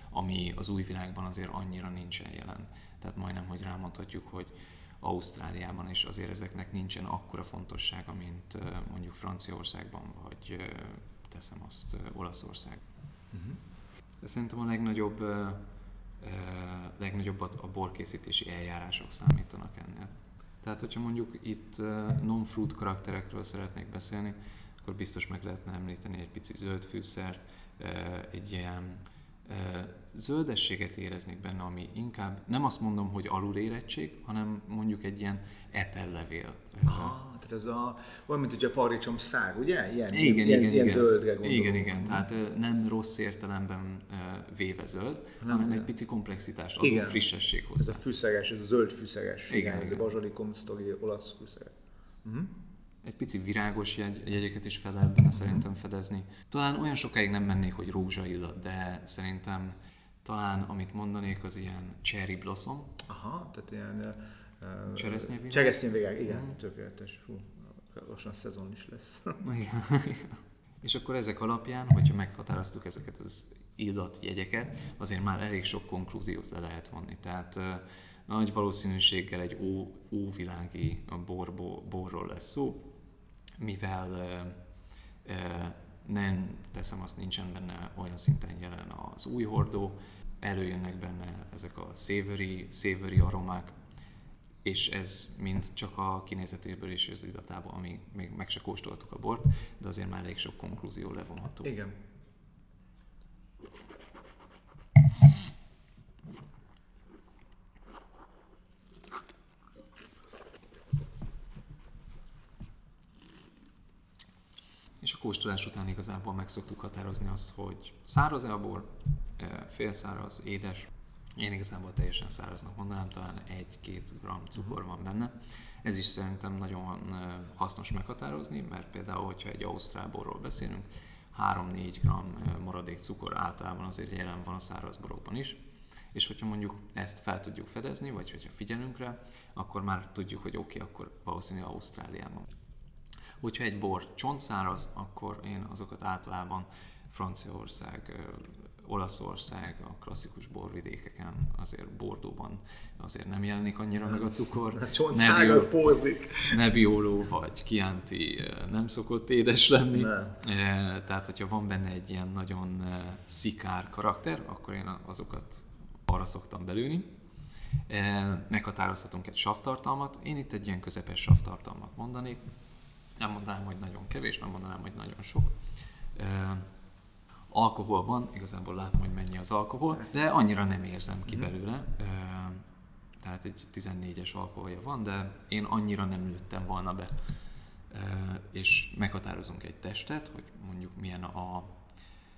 ami az új világban azért annyira nincsen jelen. Tehát majdnem, hogy rámondhatjuk, hogy Ausztráliában is azért ezeknek nincsen akkora fontossága, mint mondjuk Franciaországban, vagy teszem azt Olaszország. Uh-huh. De szerintem a legnagyobb, legnagyobbat a borkészítési eljárások számítanak ennél. Tehát, hogyha mondjuk itt non-fruit karakterekről szeretnék beszélni, akkor biztos meg lehetne említeni egy pici zöld fűszert, egy ilyen zöldességet éreznék benne, ami inkább nem azt mondom, hogy alulérettség, hanem mondjuk egy ilyen epellevél. Aha, tehát ez a, olyan, mint hogy a paradicsom szág, ugye? Ilyen, igen, ilyen, igen, ilyen igen. zöldre gondolom. Igen, igen, tehát nem rossz értelemben véve zöld, nem, hanem egy pici komplexitást adó igen. frissesség hozzá. Ez a fűszeres, ez a zöld fűszeres. Igen, igen, igen. ez a bazsalikom sztori, olasz fűszeres. Uh-huh egy pici virágos jegy, jegyeket is fel lehet benne szerintem fedezni. Talán olyan sokáig nem mennék, hogy rózsa illat, de szerintem talán amit mondanék, az ilyen cherry blossom. Aha, tehát ilyen... Uh, Cseresznyévirág? Cseresznyévirág, igen, mm. tökéletes. Fú, lassan szezon is lesz. Igen. És akkor ezek alapján, hogyha meghatároztuk ezeket az illatjegyeket, azért már elég sok konklúziót le lehet vonni. Tehát uh, nagy valószínűséggel egy ó, óvilági borból, borról lesz szó, mivel nem teszem azt, nincsen benne olyan szinten jelen az új hordó, előjönnek benne ezek a savory, savory aromák, és ez mind csak a kinézetéből és az illatából, ami még meg se kóstoltuk a bort, de azért már elég sok konklúzió levonható. Igen. És a kóstolás után igazából meg szoktuk határozni azt, hogy száraz-e a bor, e, félszáraz, édes. Én igazából teljesen száraznak mondanám, talán 1-2 gram cukor van benne. Ez is szerintem nagyon e, hasznos meghatározni, mert például, hogyha egy ausztrál borról beszélünk, 3-4 gram e, maradék cukor általában azért jelen van a száraz borokban is, és hogyha mondjuk ezt fel tudjuk fedezni, vagy hogyha figyelünk rá, akkor már tudjuk, hogy oké, okay, akkor valószínűleg Ausztráliában Hogyha egy bor csontszáraz, akkor én azokat általában Franciaország, Olaszország, a klasszikus borvidékeken, azért Bordóban azért nem jelenik annyira meg a cukor. A csontszág az pózik. Nebbiolo vagy Chianti nem szokott édes lenni. Nem. Tehát, hogyha van benne egy ilyen nagyon szikár karakter, akkor én azokat arra szoktam belőni. Meghatározhatunk egy savtartalmat. Én itt egy ilyen közepes savtartalmat mondanék, nem mondanám, hogy nagyon kevés, nem mondanám, hogy nagyon sok. Uh, alkoholban igazából látom, hogy mennyi az alkohol, de annyira nem érzem ki mhm. belőle. Uh, tehát egy 14-es alkoholja van, de én annyira nem lőttem volna be. Uh, és meghatározunk egy testet, hogy mondjuk milyen a,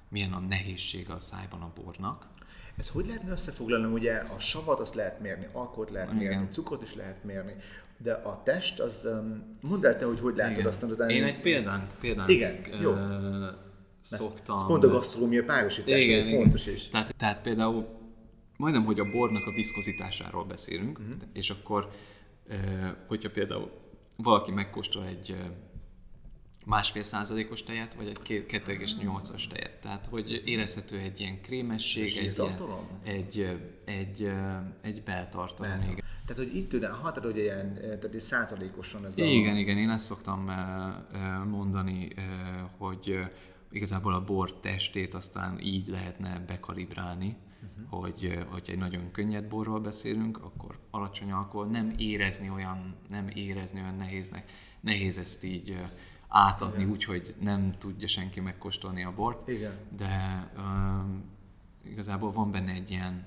milyen a nehézsége a szájban a bornak. Ez hogy lehetne összefoglalni? Ugye a savat azt lehet mérni, alkot lehet Igen. mérni, cukrot is lehet mérni de a test, az, um, mondd el te, hogy hogy látod azt mondod. Én egy példán, példán igen, jó. Uh, szoktam. Ez pont a gasztronómia párosítás, igen, igen. fontos is. Tehát, tehát például majdnem, hogy a bornak a viszkozitásáról beszélünk, uh-huh. és akkor, hogyha például valaki megkóstol egy másfél százalékos tejet, vagy egy 2,8-as tejet. Tehát, hogy érezhető egy ilyen krémesség, egy, ilyen, egy, egy, egy beltartalom. Beltartalom. Tehát, hogy itt tudom, ha tehát, hogy ilyen, tehát egy százalékosan ez Igen, a... igen, én ezt szoktam mondani, hogy igazából a bor testét aztán így lehetne bekalibrálni, uh-huh. hogy, hogy egy nagyon könnyed borról beszélünk, akkor alacsony alkohol, nem érezni olyan, nem érezni olyan nehéznek, nehéz ezt így átadni Igen. úgy, hogy nem tudja senki megkóstolni a bort. Igen. De um, igazából van benne egy ilyen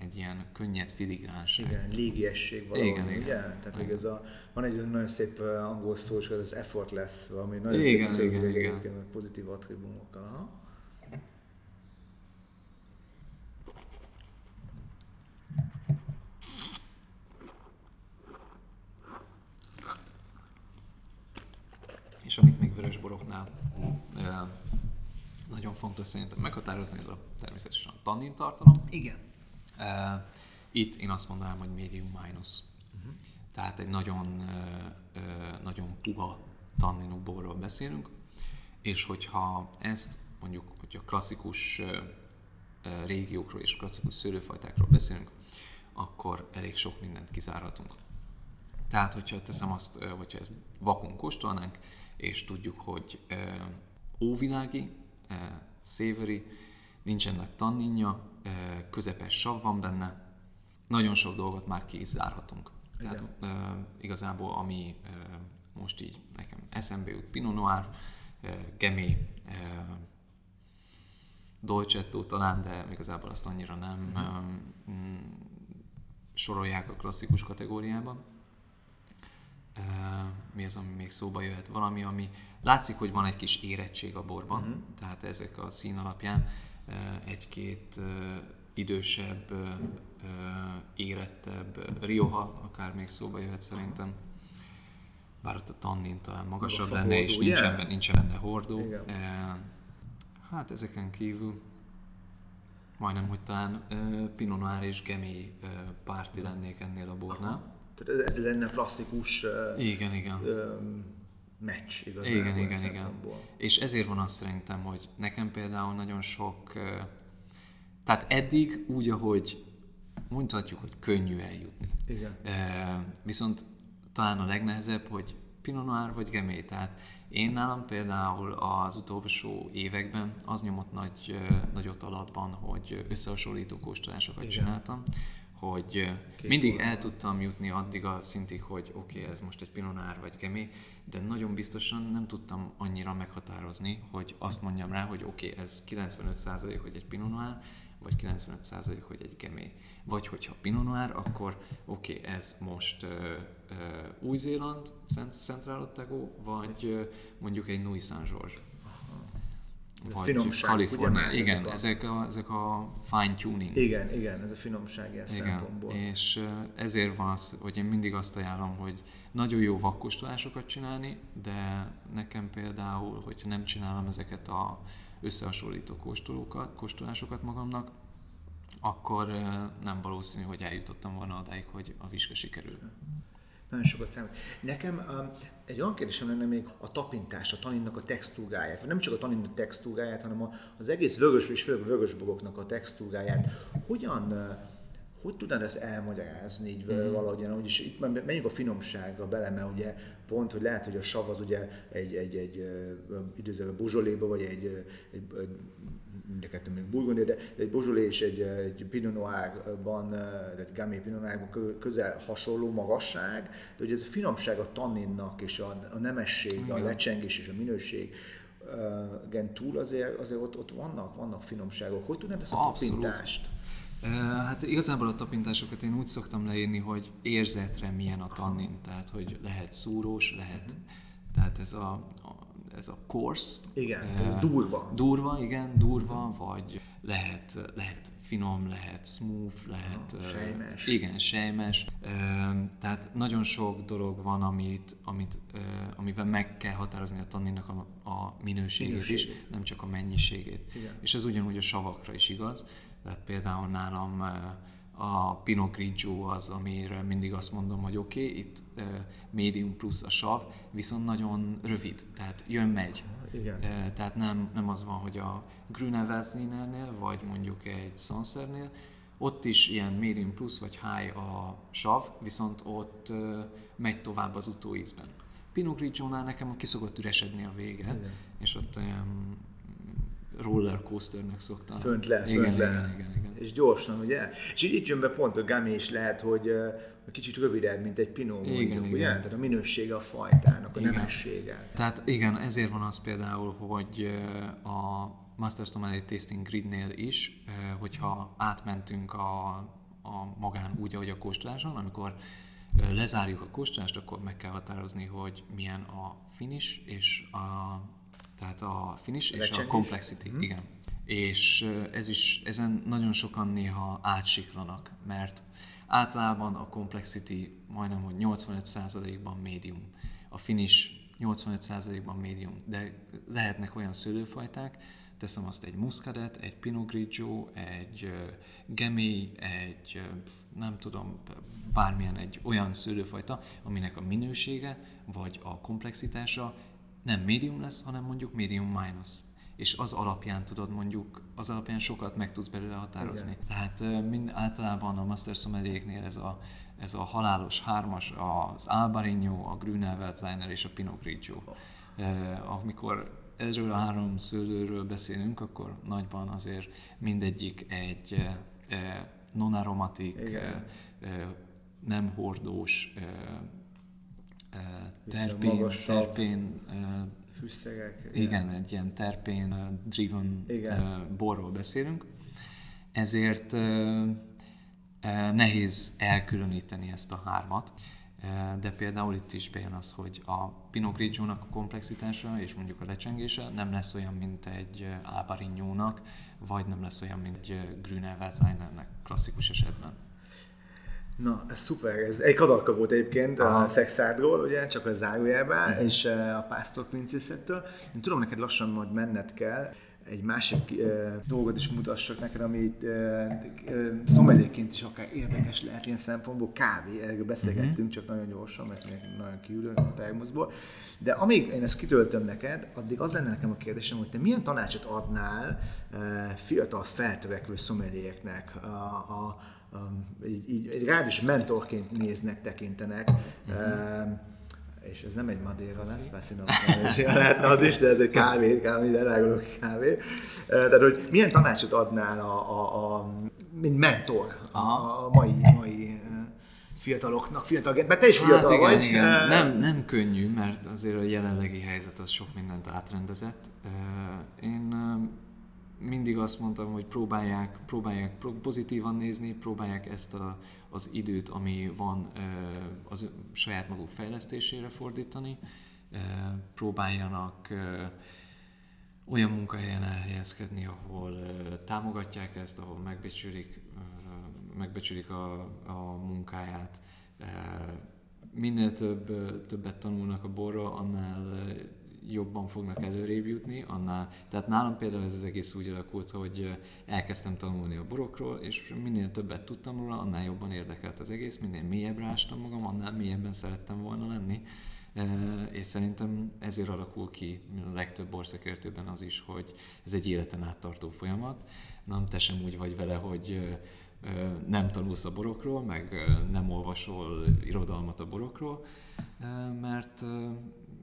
egy ilyen könnyed filigránság. Igen, légiesség valami, igen, ugye? Igen. Tehát igen. Ez a, van egy nagyon szép angol szó, hogy az effortless, valami nagyon igen, szép igen, igen, igen. pozitív attribúmokkal. Aha. És amit még vörösboroknál nagyon fontos szerintem meghatározni, ez a természetesen a tannin tartalom. Igen. Itt én azt mondanám, hogy medium minus. Uh-huh. Tehát egy nagyon, nagyon puha tanninú borról beszélünk, és hogyha ezt mondjuk, hogyha klasszikus régiókról és klasszikus szőlőfajtákról beszélünk, akkor elég sok mindent kizárhatunk. Tehát, hogyha teszem azt, hogyha ezt vakon kóstolnánk, és tudjuk, hogy óvilági, savory, nincsen nagy tanninja, közepes sav van benne, nagyon sok dolgot már ki is zárhatunk. Tehát igazából ami most így nekem eszembe jut, Pinot Noir, Gemé, Dolcetto talán, de igazából azt annyira nem um, sorolják a klasszikus kategóriában. Mi az, ami még szóba jöhet? Valami, ami látszik, hogy van egy kis érettség a borban, uh-huh. tehát ezek a szín alapján egy-két idősebb, érettebb Rioja, akár még szóba jöhet szerintem. Bár ott a tannin talán magasabb lenne, hordó, és nincsen, yeah. nincsen benne hordó. Igen. Hát ezeken kívül majdnem, hogy talán Pinot Noir és Gemi párti lennék ennél a bornál. Tehát ez lenne klasszikus igen, igen. meccs igazából. Igen, igen, igen. És ezért van azt szerintem, hogy nekem például nagyon sok tehát eddig úgy, ahogy mondhatjuk, hogy könnyű eljutni. Igen. Viszont talán a legnehezebb, hogy Pinot Noir vagy Gemé. Tehát én nálam például az utolsó években az nyomott nagy, nagyot alatban, hogy összehasonlító kóstolásokat Igen. csináltam, hogy Két mindig el tudtam jutni addig a szintig, hogy oké, okay, ez most egy Pinot Noir vagy Gemé, de nagyon biztosan nem tudtam annyira meghatározni, hogy azt mondjam rá, hogy oké, okay, ez 95% hogy egy Pinot Noir, vagy 95% hogy egy gemé. Vagy hogyha Pinot Noir, akkor oké, okay, ez most uh, uh, Új-Zéland, Central Otago, vagy uh, mondjuk egy Louis Saint-George. Vagy finomság, Kalifornia. Ugye, igen, ezek a, ezek a fine tuning. Igen, igen, ez a finomság ilyen igen, szempontból. És ezért van az, hogy én mindig azt ajánlom, hogy nagyon jó vakkóstolásokat csinálni, de nekem például, hogyha nem csinálom ezeket a összehasonlító kóstolókat, kóstolásokat magamnak, akkor nem valószínű, hogy eljutottam volna odáig, hogy a vizsga sikerül. Nagyon sokat számít. Nekem egy olyan kérdésem lenne még a tapintás, a taninnak a textúráját, nem csak a tanin textúráját, hanem az egész vörös és főleg vörösbogoknak a textúráját. Hogyan hogy tudnád ezt elmagyarázni így mm-hmm. valahogyan, hogy is itt menjünk a finomsággal bele, mert ugye pont, hogy lehet, hogy a sav az ugye egy, egy, egy időzőben bozsoléba, vagy egy, egy, egy mind a kettő még burgundia, de egy bozsolé és egy, egy Pinot Noirban, egy Gamay Pinot Noirban közel hasonló magasság, de hogy ez a finomság a tanninnak és a, a nemesség, Igen. a lecsengés és a minőség, igen, túl azért, azért ott, ott vannak, vannak finomságok. Hogy tudnád ezt a Abszolút. tapintást? Hát igazából a tapintásokat én úgy szoktam leírni, hogy érzetre milyen a tannin, tehát hogy lehet szúrós, lehet, uh-huh. tehát ez a, a ez a coarse. Igen, uh, ez durva. Durva, igen, durva, vagy lehet, lehet finom, lehet smooth, lehet... Uh, sejmes. Uh, igen, sejmes. Uh, tehát nagyon sok dolog van, amit, amit, uh, amivel meg kell határozni a tanninnak a, a minőségét, minőségét is, nem csak a mennyiségét. Igen. És ez ugyanúgy a savakra is igaz. Tehát például nálam a Pinot Grigio az, amire mindig azt mondom, hogy oké, okay, itt médium plusz a sav, viszont nagyon rövid, tehát jön-megy. Igen. Tehát nem, nem az van, hogy a Grüneveltlinernél, vagy mondjuk egy Sancernél, ott is ilyen medium plusz vagy high a sav, viszont ott megy tovább az utóízben. Pinot Grigio-nál nekem ki szokott üresedni a vége, Igen. és ott olyan coasternek szoktam. Fönt le, igen, fönt igen, le. Igen, igen, igen. és gyorsan, ugye? És így itt jön be pont a gami is lehet, hogy kicsit rövidebb, mint egy pinó mondjuk, Igen, ugye? igen. Tehát a minősége a fajtának, a Igen. nemessége. Tehát igen, ezért van az például, hogy a Master Sommelier Tasting Gridnél is, hogyha átmentünk a, a magán úgy, ahogy a kóstoláson, amikor lezárjuk a kóstolást, akkor meg kell határozni, hogy milyen a finish és a, tehát a finish és a complexity, igen. És ez is, ezen nagyon sokan néha átsiklanak, mert általában a complexity majdnem, hogy 85%-ban medium, a finish 85%-ban medium, de lehetnek olyan szőlőfajták, teszem azt egy muscadet, egy pinot grigio, egy gemi, egy nem tudom, bármilyen egy olyan szőlőfajta, aminek a minősége vagy a komplexitása nem medium lesz, hanem mondjuk medium minus. És az alapján tudod mondjuk, az alapján sokat meg tudsz belőle határozni. Igen. Tehát mind, általában a Master Sommelier-nél ez a, ez a halálos hármas, az Albarino, a Grüner Veltliner és a Pinot Grigio. Ö, amikor erről a három szőlőről beszélünk, akkor nagyban azért mindegyik egy ö, non-aromatik, nem hordós, terpén, terpén Fűszegek. igen, egy ilyen terpén driven Igen. borról beszélünk. Ezért nehéz elkülöníteni ezt a hármat, de például itt is bejön az, hogy a Pinot Grigio-nak a komplexitása és mondjuk a lecsengése nem lesz olyan, mint egy Albarino-nak, vagy nem lesz olyan, mint egy Grüner Veltlinernek klasszikus esetben. Na, ez szuper. Ez egy kadarka volt egyébként a Aha. Szexádról, ugye, csak a zárójelben, uh-huh. és eh, a Pásztor Princessettől. Én tudom, neked lassan majd menned kell, egy másik uh, dolgot is mutassak neked, ami uh, uh, szomeliéként is akár érdekes lehet ilyen szempontból. Kávé, erről beszélgettünk, uh-huh. csak nagyon gyorsan, mert még nagyon kiülő a termoszból. De amíg én ezt kitöltöm neked, addig az lenne nekem a kérdésem, hogy te milyen tanácsot adnál uh, fiatal feltörekvő szomeliéknek a, a, um, így, így, egy rád is mentorként néznek, tekintenek. Uh-huh. és ez nem egy Madeira lesz, persze nem lehetne az is, de ez egy kávé, kávé, elárulok kávé. Uh, tehát, hogy milyen tanácsot adnál a, a, a mint mentor a, Aha. a mai, mai uh, fiataloknak, fiatal, mert te is fiatal hát igen, vagy. igen. uh, Nem, nem könnyű, mert azért a jelenlegi helyzet az sok mindent átrendezett. Én ö, mindig azt mondtam, hogy próbálják, próbálják pozitívan nézni, próbálják ezt a, az időt, ami van, az saját maguk fejlesztésére fordítani, próbáljanak olyan munkahelyen elhelyezkedni, ahol támogatják ezt, ahol megbecsülik, megbecsülik a, a munkáját. Minél több, többet tanulnak a borról, annál jobban fognak előrébb jutni, annál, tehát nálam például ez az egész úgy alakult, hogy elkezdtem tanulni a borokról, és minél többet tudtam róla, annál jobban érdekelt az egész, minél mélyebbre ástam magam, annál mélyebben szerettem volna lenni. És szerintem ezért alakul ki a legtöbb borszakértőben az is, hogy ez egy életen át tartó folyamat. Nem, te sem úgy vagy vele, hogy nem tanulsz a borokról, meg nem olvasol irodalmat a borokról, mert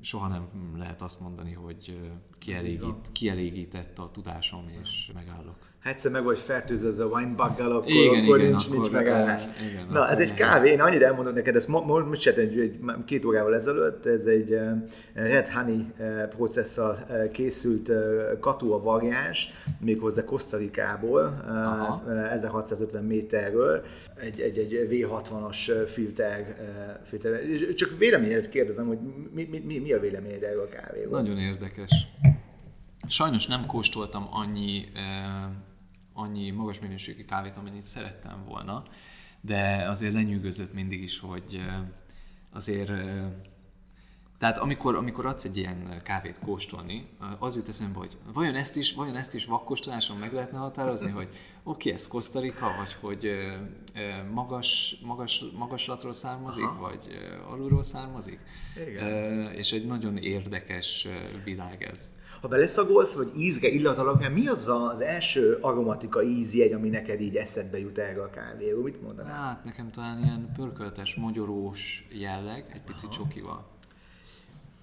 soha nem lehet azt mondani, hogy kielégít, kielégített a tudásom, és megállok. Ha egyszer meg vagy fertőzve ez a winebuggal, akkor, Igen, akkor igen, nincs, akkor- nincs megállás. igen, Na, ez egy kávé, én annyit elmondom neked, ezt mo- mo- most csinált egy, egy, két órával ezelőtt, ez egy eh, Red Honey eh, processzal eh, készült eh, katua variáns, méghozzá Kosztarikából, Aha. eh, 1650 méterről, egy, egy, egy V60-as eh, filter, eh, filter. Csak véleményedet kérdezem, hogy mi, mi, mi, mi a véleményed erről a kávéról? Nagyon érdekes. Sajnos nem kóstoltam annyi, annyi magas minőségű kávét, amennyit szerettem volna, de azért lenyűgözött mindig is, hogy azért eh, tehát amikor, amikor adsz egy ilyen kávét kóstolni, az jut eszembe, hogy vajon ezt is, vajon ezt is vakkóstoláson meg lehetne határozni, hogy oké, okay, ez Kosztarika, vagy hogy magas, magas, magaslatról származik, Aha. vagy alulról származik. Igen. És egy nagyon érdekes világ ez. Ha beleszagolsz, vagy ízre, illat alapján, mi az az első aromatika ízjegy, ami neked így eszedbe jut erre a kávéról? Mit mondanál? Hát nekem talán ilyen pörköltes, mogyorós jelleg, egy picit csokival.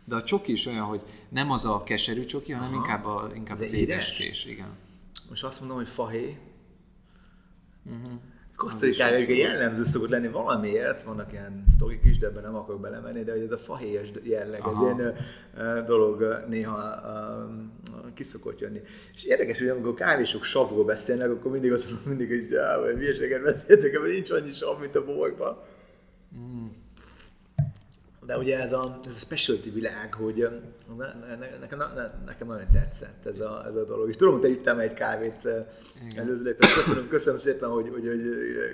De a csoki is olyan, hogy nem az a keserű csoki, hanem inkább, a, inkább Az az édes? édeskés, igen. Most azt mondom, hogy fahé. Kosztarikára Is jellemző szokott lenni valamiért, vannak ilyen sztorik is, de ebben nem akarok belemenni, de hogy ez a fahéjas jelleg, ez ilyen dolog néha ö, ki szokott jönni. És érdekes, hogy amikor kávésok savról beszélnek, akkor mindig azt mondom, mindig, hogy hülyeséget beszéltek, mert nincs annyi sav, mint a borban. De ugye ez a, ez a specialty világ, hogy ne, ne, ne, nekem, ne, nekem nagyon tetszett ez a, ez a dolog. És tudom, hogy te ittem egy kávét ö, előző tehát köszönöm, köszönöm szépen, hogy, hogy, hogy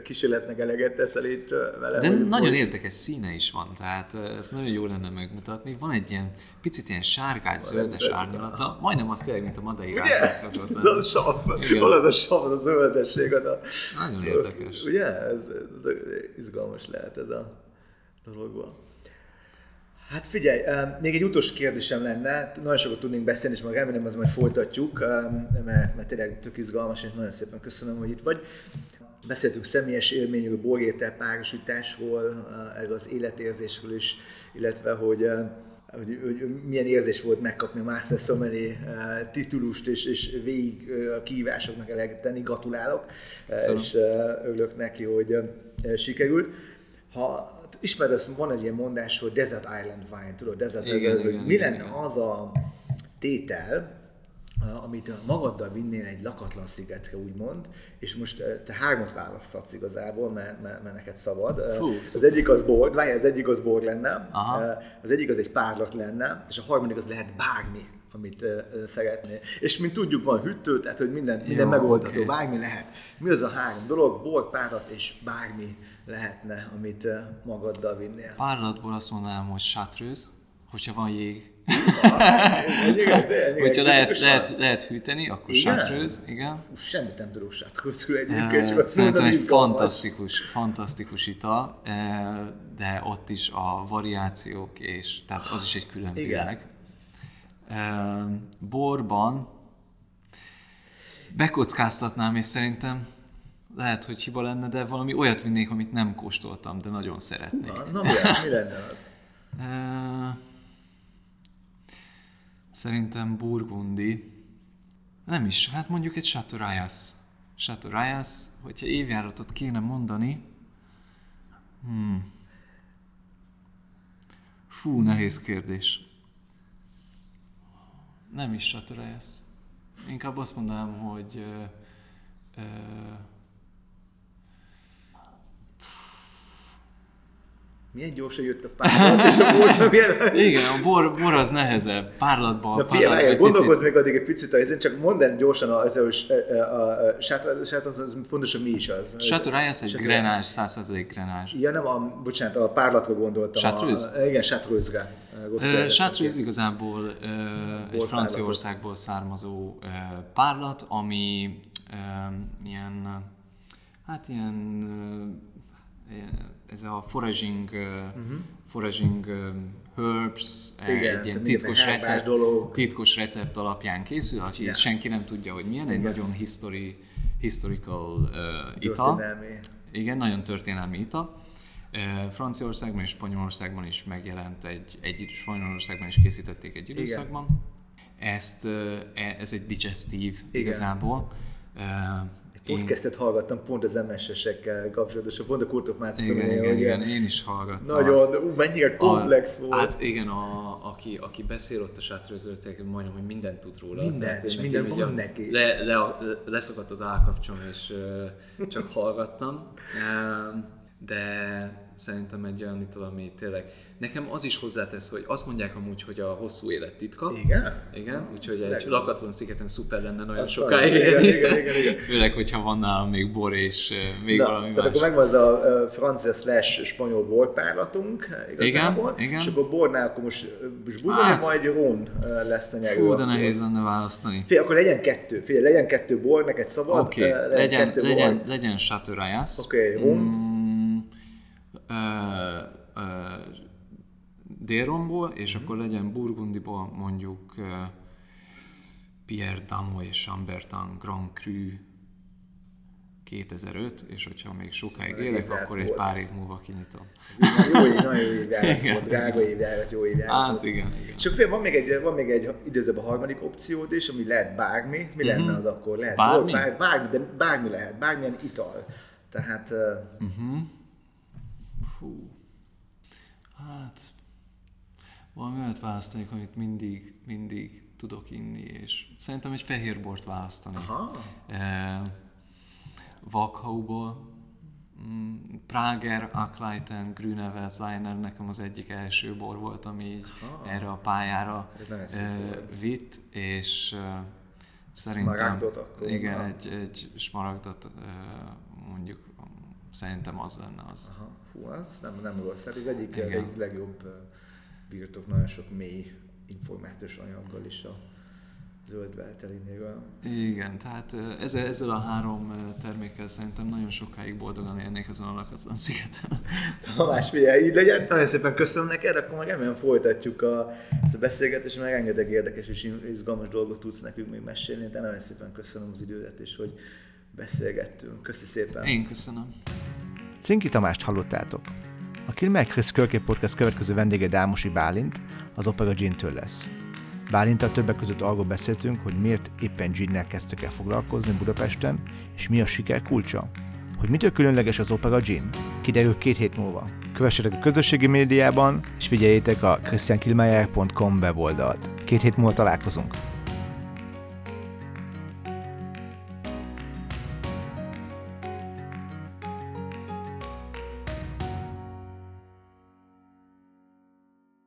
kísérletnek eleget teszel itt vele. De hogy, nagyon hogy, érdekes színe is van, tehát ezt nagyon jó lenne megmutatni. Van egy ilyen picit ilyen sárgás, zöldes árnyalata, majdnem az tényleg, mint a Madeira Ugye? szokott Ez a sav, hol az a sav, az a zöldesség, az a... Nagyon érdekes. Ugye? Ez, ez izgalmas lehet ez a dologban. Hát figyelj, még egy utolsó kérdésem lenne, nagyon sokat tudnénk beszélni, és majd remélem, az majd folytatjuk, mert, mert tényleg tök izgalmas, és nagyon szépen köszönöm, hogy itt vagy. Beszéltünk személyes élményről, borétel, párosításról, eh, erről az életérzésről is, illetve hogy, hogy, hogy milyen érzés volt megkapni a Master Sommelier eh, titulust, és, és végig eh, a kihívásoknak eleget tenni, gratulálok, Köszönöm. és örülök neki, hogy sikerült. Ha ismered, azt van egy ilyen mondás, hogy Desert Island Wine, tudod, Desert Igen, Island, hogy igen, mi igen, lenne igen. az a tétel, amit magaddal vinnél egy lakatlan szigetre, úgymond, és most te hármat választhatsz igazából, mert, mert, mert neked szabad. Fú, az szuper. egyik az bor, várjál, az egyik az bor lenne, Aha. az egyik az egy párlat lenne, és a harmadik az lehet bármi, amit szeretnél. És mint tudjuk, van hűtő, tehát hogy minden, minden Jó, megoldható, oké. bármi lehet. Mi az a három dolog? Bor, párlat és bármi lehetne, amit magaddal vinnél. Párlatból azt mondanám, hogy sátrőz, hogyha van jég. Ennyi Hogyha lehet, lehet, lehet hűteni, akkor Igen? sátrőz, igen. Ú, Semmit nem tudok sátkozul egyébként, csak azt Szerintem egy fantasztikus, fantasztikus ital, de ott is a variációk, és tehát az is egy külön Igen. világ. Borban bekockáztatnám, és szerintem lehet, hogy hiba lenne, de valami olyat vinnék, amit nem kóstoltam, de nagyon szeretnék. Na, na mi, mi lenne az? Szerintem burgundi. Nem is, hát mondjuk egy Chateau Rayas. Chateau Rayas, hogyha évjáratot kéne mondani, hmm. Fú, nehéz kérdés. Nem is Chateau Rayas. Inkább azt mondanám, hogy ö, ö, Milyen gyorsan jött a párlat, és a bor, milyen... igen, a bor, bor az nehezebb. Párlatban, Na a figyelj, egy gondolkozz még addig egy picit, ezen csak mondd el gyorsan az, hogy a, a, a, sát- az, pontosan mi is az. Chateau Rayas egy grenás, 100% grenás. Ja, nem a, bocsánat, a párlatra gondoltam. Chartreuse? A, igen, Ö, ejtettem Chartreuse igazából egy Franciaországból származó párlat, ami ilyen, hát ilyen, ö, ez a foraging, uh-huh. foraging herbs, Igen, egy ilyen titkos recept, dolog. titkos recept alapján készül, aki Igen. senki nem tudja, hogy milyen, egy nagyon history, historical uh, ital. Igen, nagyon történelmi ital. Eh, Franciaországban és Spanyolországban is megjelent egy, egy Spanyolországban is készítették egy időszakban. Ezt, eh, e- ez egy digestív Igen. igazából. Eh, Én, Podcastet hallgattam pont az MSS-ekkel kapcsolatosan, pont a Kurt of Masters igen, igen, igen, ilyen én is hallgattam Nagyon, azt. ú, mennyire komplex a, volt. Hát igen, a, aki, aki beszél ott a sátrőzőtek, majdnem, hogy mindent tud róla. Mindent, Tehát és minden van a- neki. Le, le, leszakadt az állkapcsom, és ö, csak hallgattam. Üm, De szerintem egy olyan ital, ami tényleg... Nekem az is hozzátesz, hogy azt mondják amúgy, hogy a hosszú élet titka. Igen? Igen, úgyhogy egy Legalább. lakatlan szigeten szuper lenne nagyon Azt sokáig igen, igen, igen, igen. Főleg, hogyha van nálam még bor és még Na, valami tehát más. akkor megvan az a francia slash spanyol borpárlatunk igazából, Igen, igen. és akkor bornál akkor most, most Burgonya, Hát. majd Rón lesz a nyerő. Fú, de nehéz lenne választani. Figyelj, akkor legyen kettő, figyelj, legyen kettő bor, neked szabad, Oké, okay, legyen, kettő legyen, bor. legyen Chateau Rayas. Oké. Mm, ö, ö, Délromból, és Mhm. akkor legyen Burgundiból mondjuk ö, Pierre Damo és Chambertin Grand Cru 2005, és hogyha még sokáig Még élek, akkor egy volt. pár év múlva kinyitom. Jó év, nagyon jó évjárat volt, drága évjárat, jó évjárat. Hát igen, igen. És akkor van még egy, van még egy időzőbb a harmadik opciód is, ami lehet bármi. Mi lenne az akkor? Lehet. Bármi? Bár, bármi, de bármi lehet, bármilyen ital. Tehát uh, Fú. Hát, valami olyat választanék, amit mindig, mindig tudok inni, és szerintem egy fehér bort választanék. aha, Eh, Waghauból, mm, Prager, Akleiten, Grüne Veltliner nekem az egyik első bor volt, ami így erre a pályára volt. vitt, és eh, szerintem Smaragdot akkor, igen, na. egy, egy smaragdot eh, mondjuk szerintem az lenne az. aha. Fú, az nem, nem rossz. Hát az egyik, egyik legjobb birtok, nagyon sok mély információs anyaggal is a zöld veltelinéről. Igen, tehát eh, ezzel, ezzel a három termékkel szerintem nagyon sokáig boldogan élnék azon a lakatlan szigeten. Tamás, figyelj, így legyen. Nagyon szépen köszönöm neked, akkor meg remélem folytatjuk a, ezt a beszélgetést, mert rengeteg érdekes és izgalmas dolgot tudsz nekünk még mesélni. De nagyon szépen köszönöm az idődet, és hogy beszélgettünk. Köszi szépen. Én köszönöm. Cinki Tamást hallottátok. A Kilmer Chris Podcast következő vendége Dámosi Bálint, az Opera Gin-től lesz. Bálinttal többek között arról beszéltünk, hogy miért éppen ginnel kezdtek el foglalkozni Budapesten, és mi a siker kulcsa. Hogy mitől különleges az Opera Gin? Kiderül két hét múlva. Kövessetek a közösségi médiában, és figyeljétek a christiankilmeyer.com weboldalt. Két hét múlva találkozunk.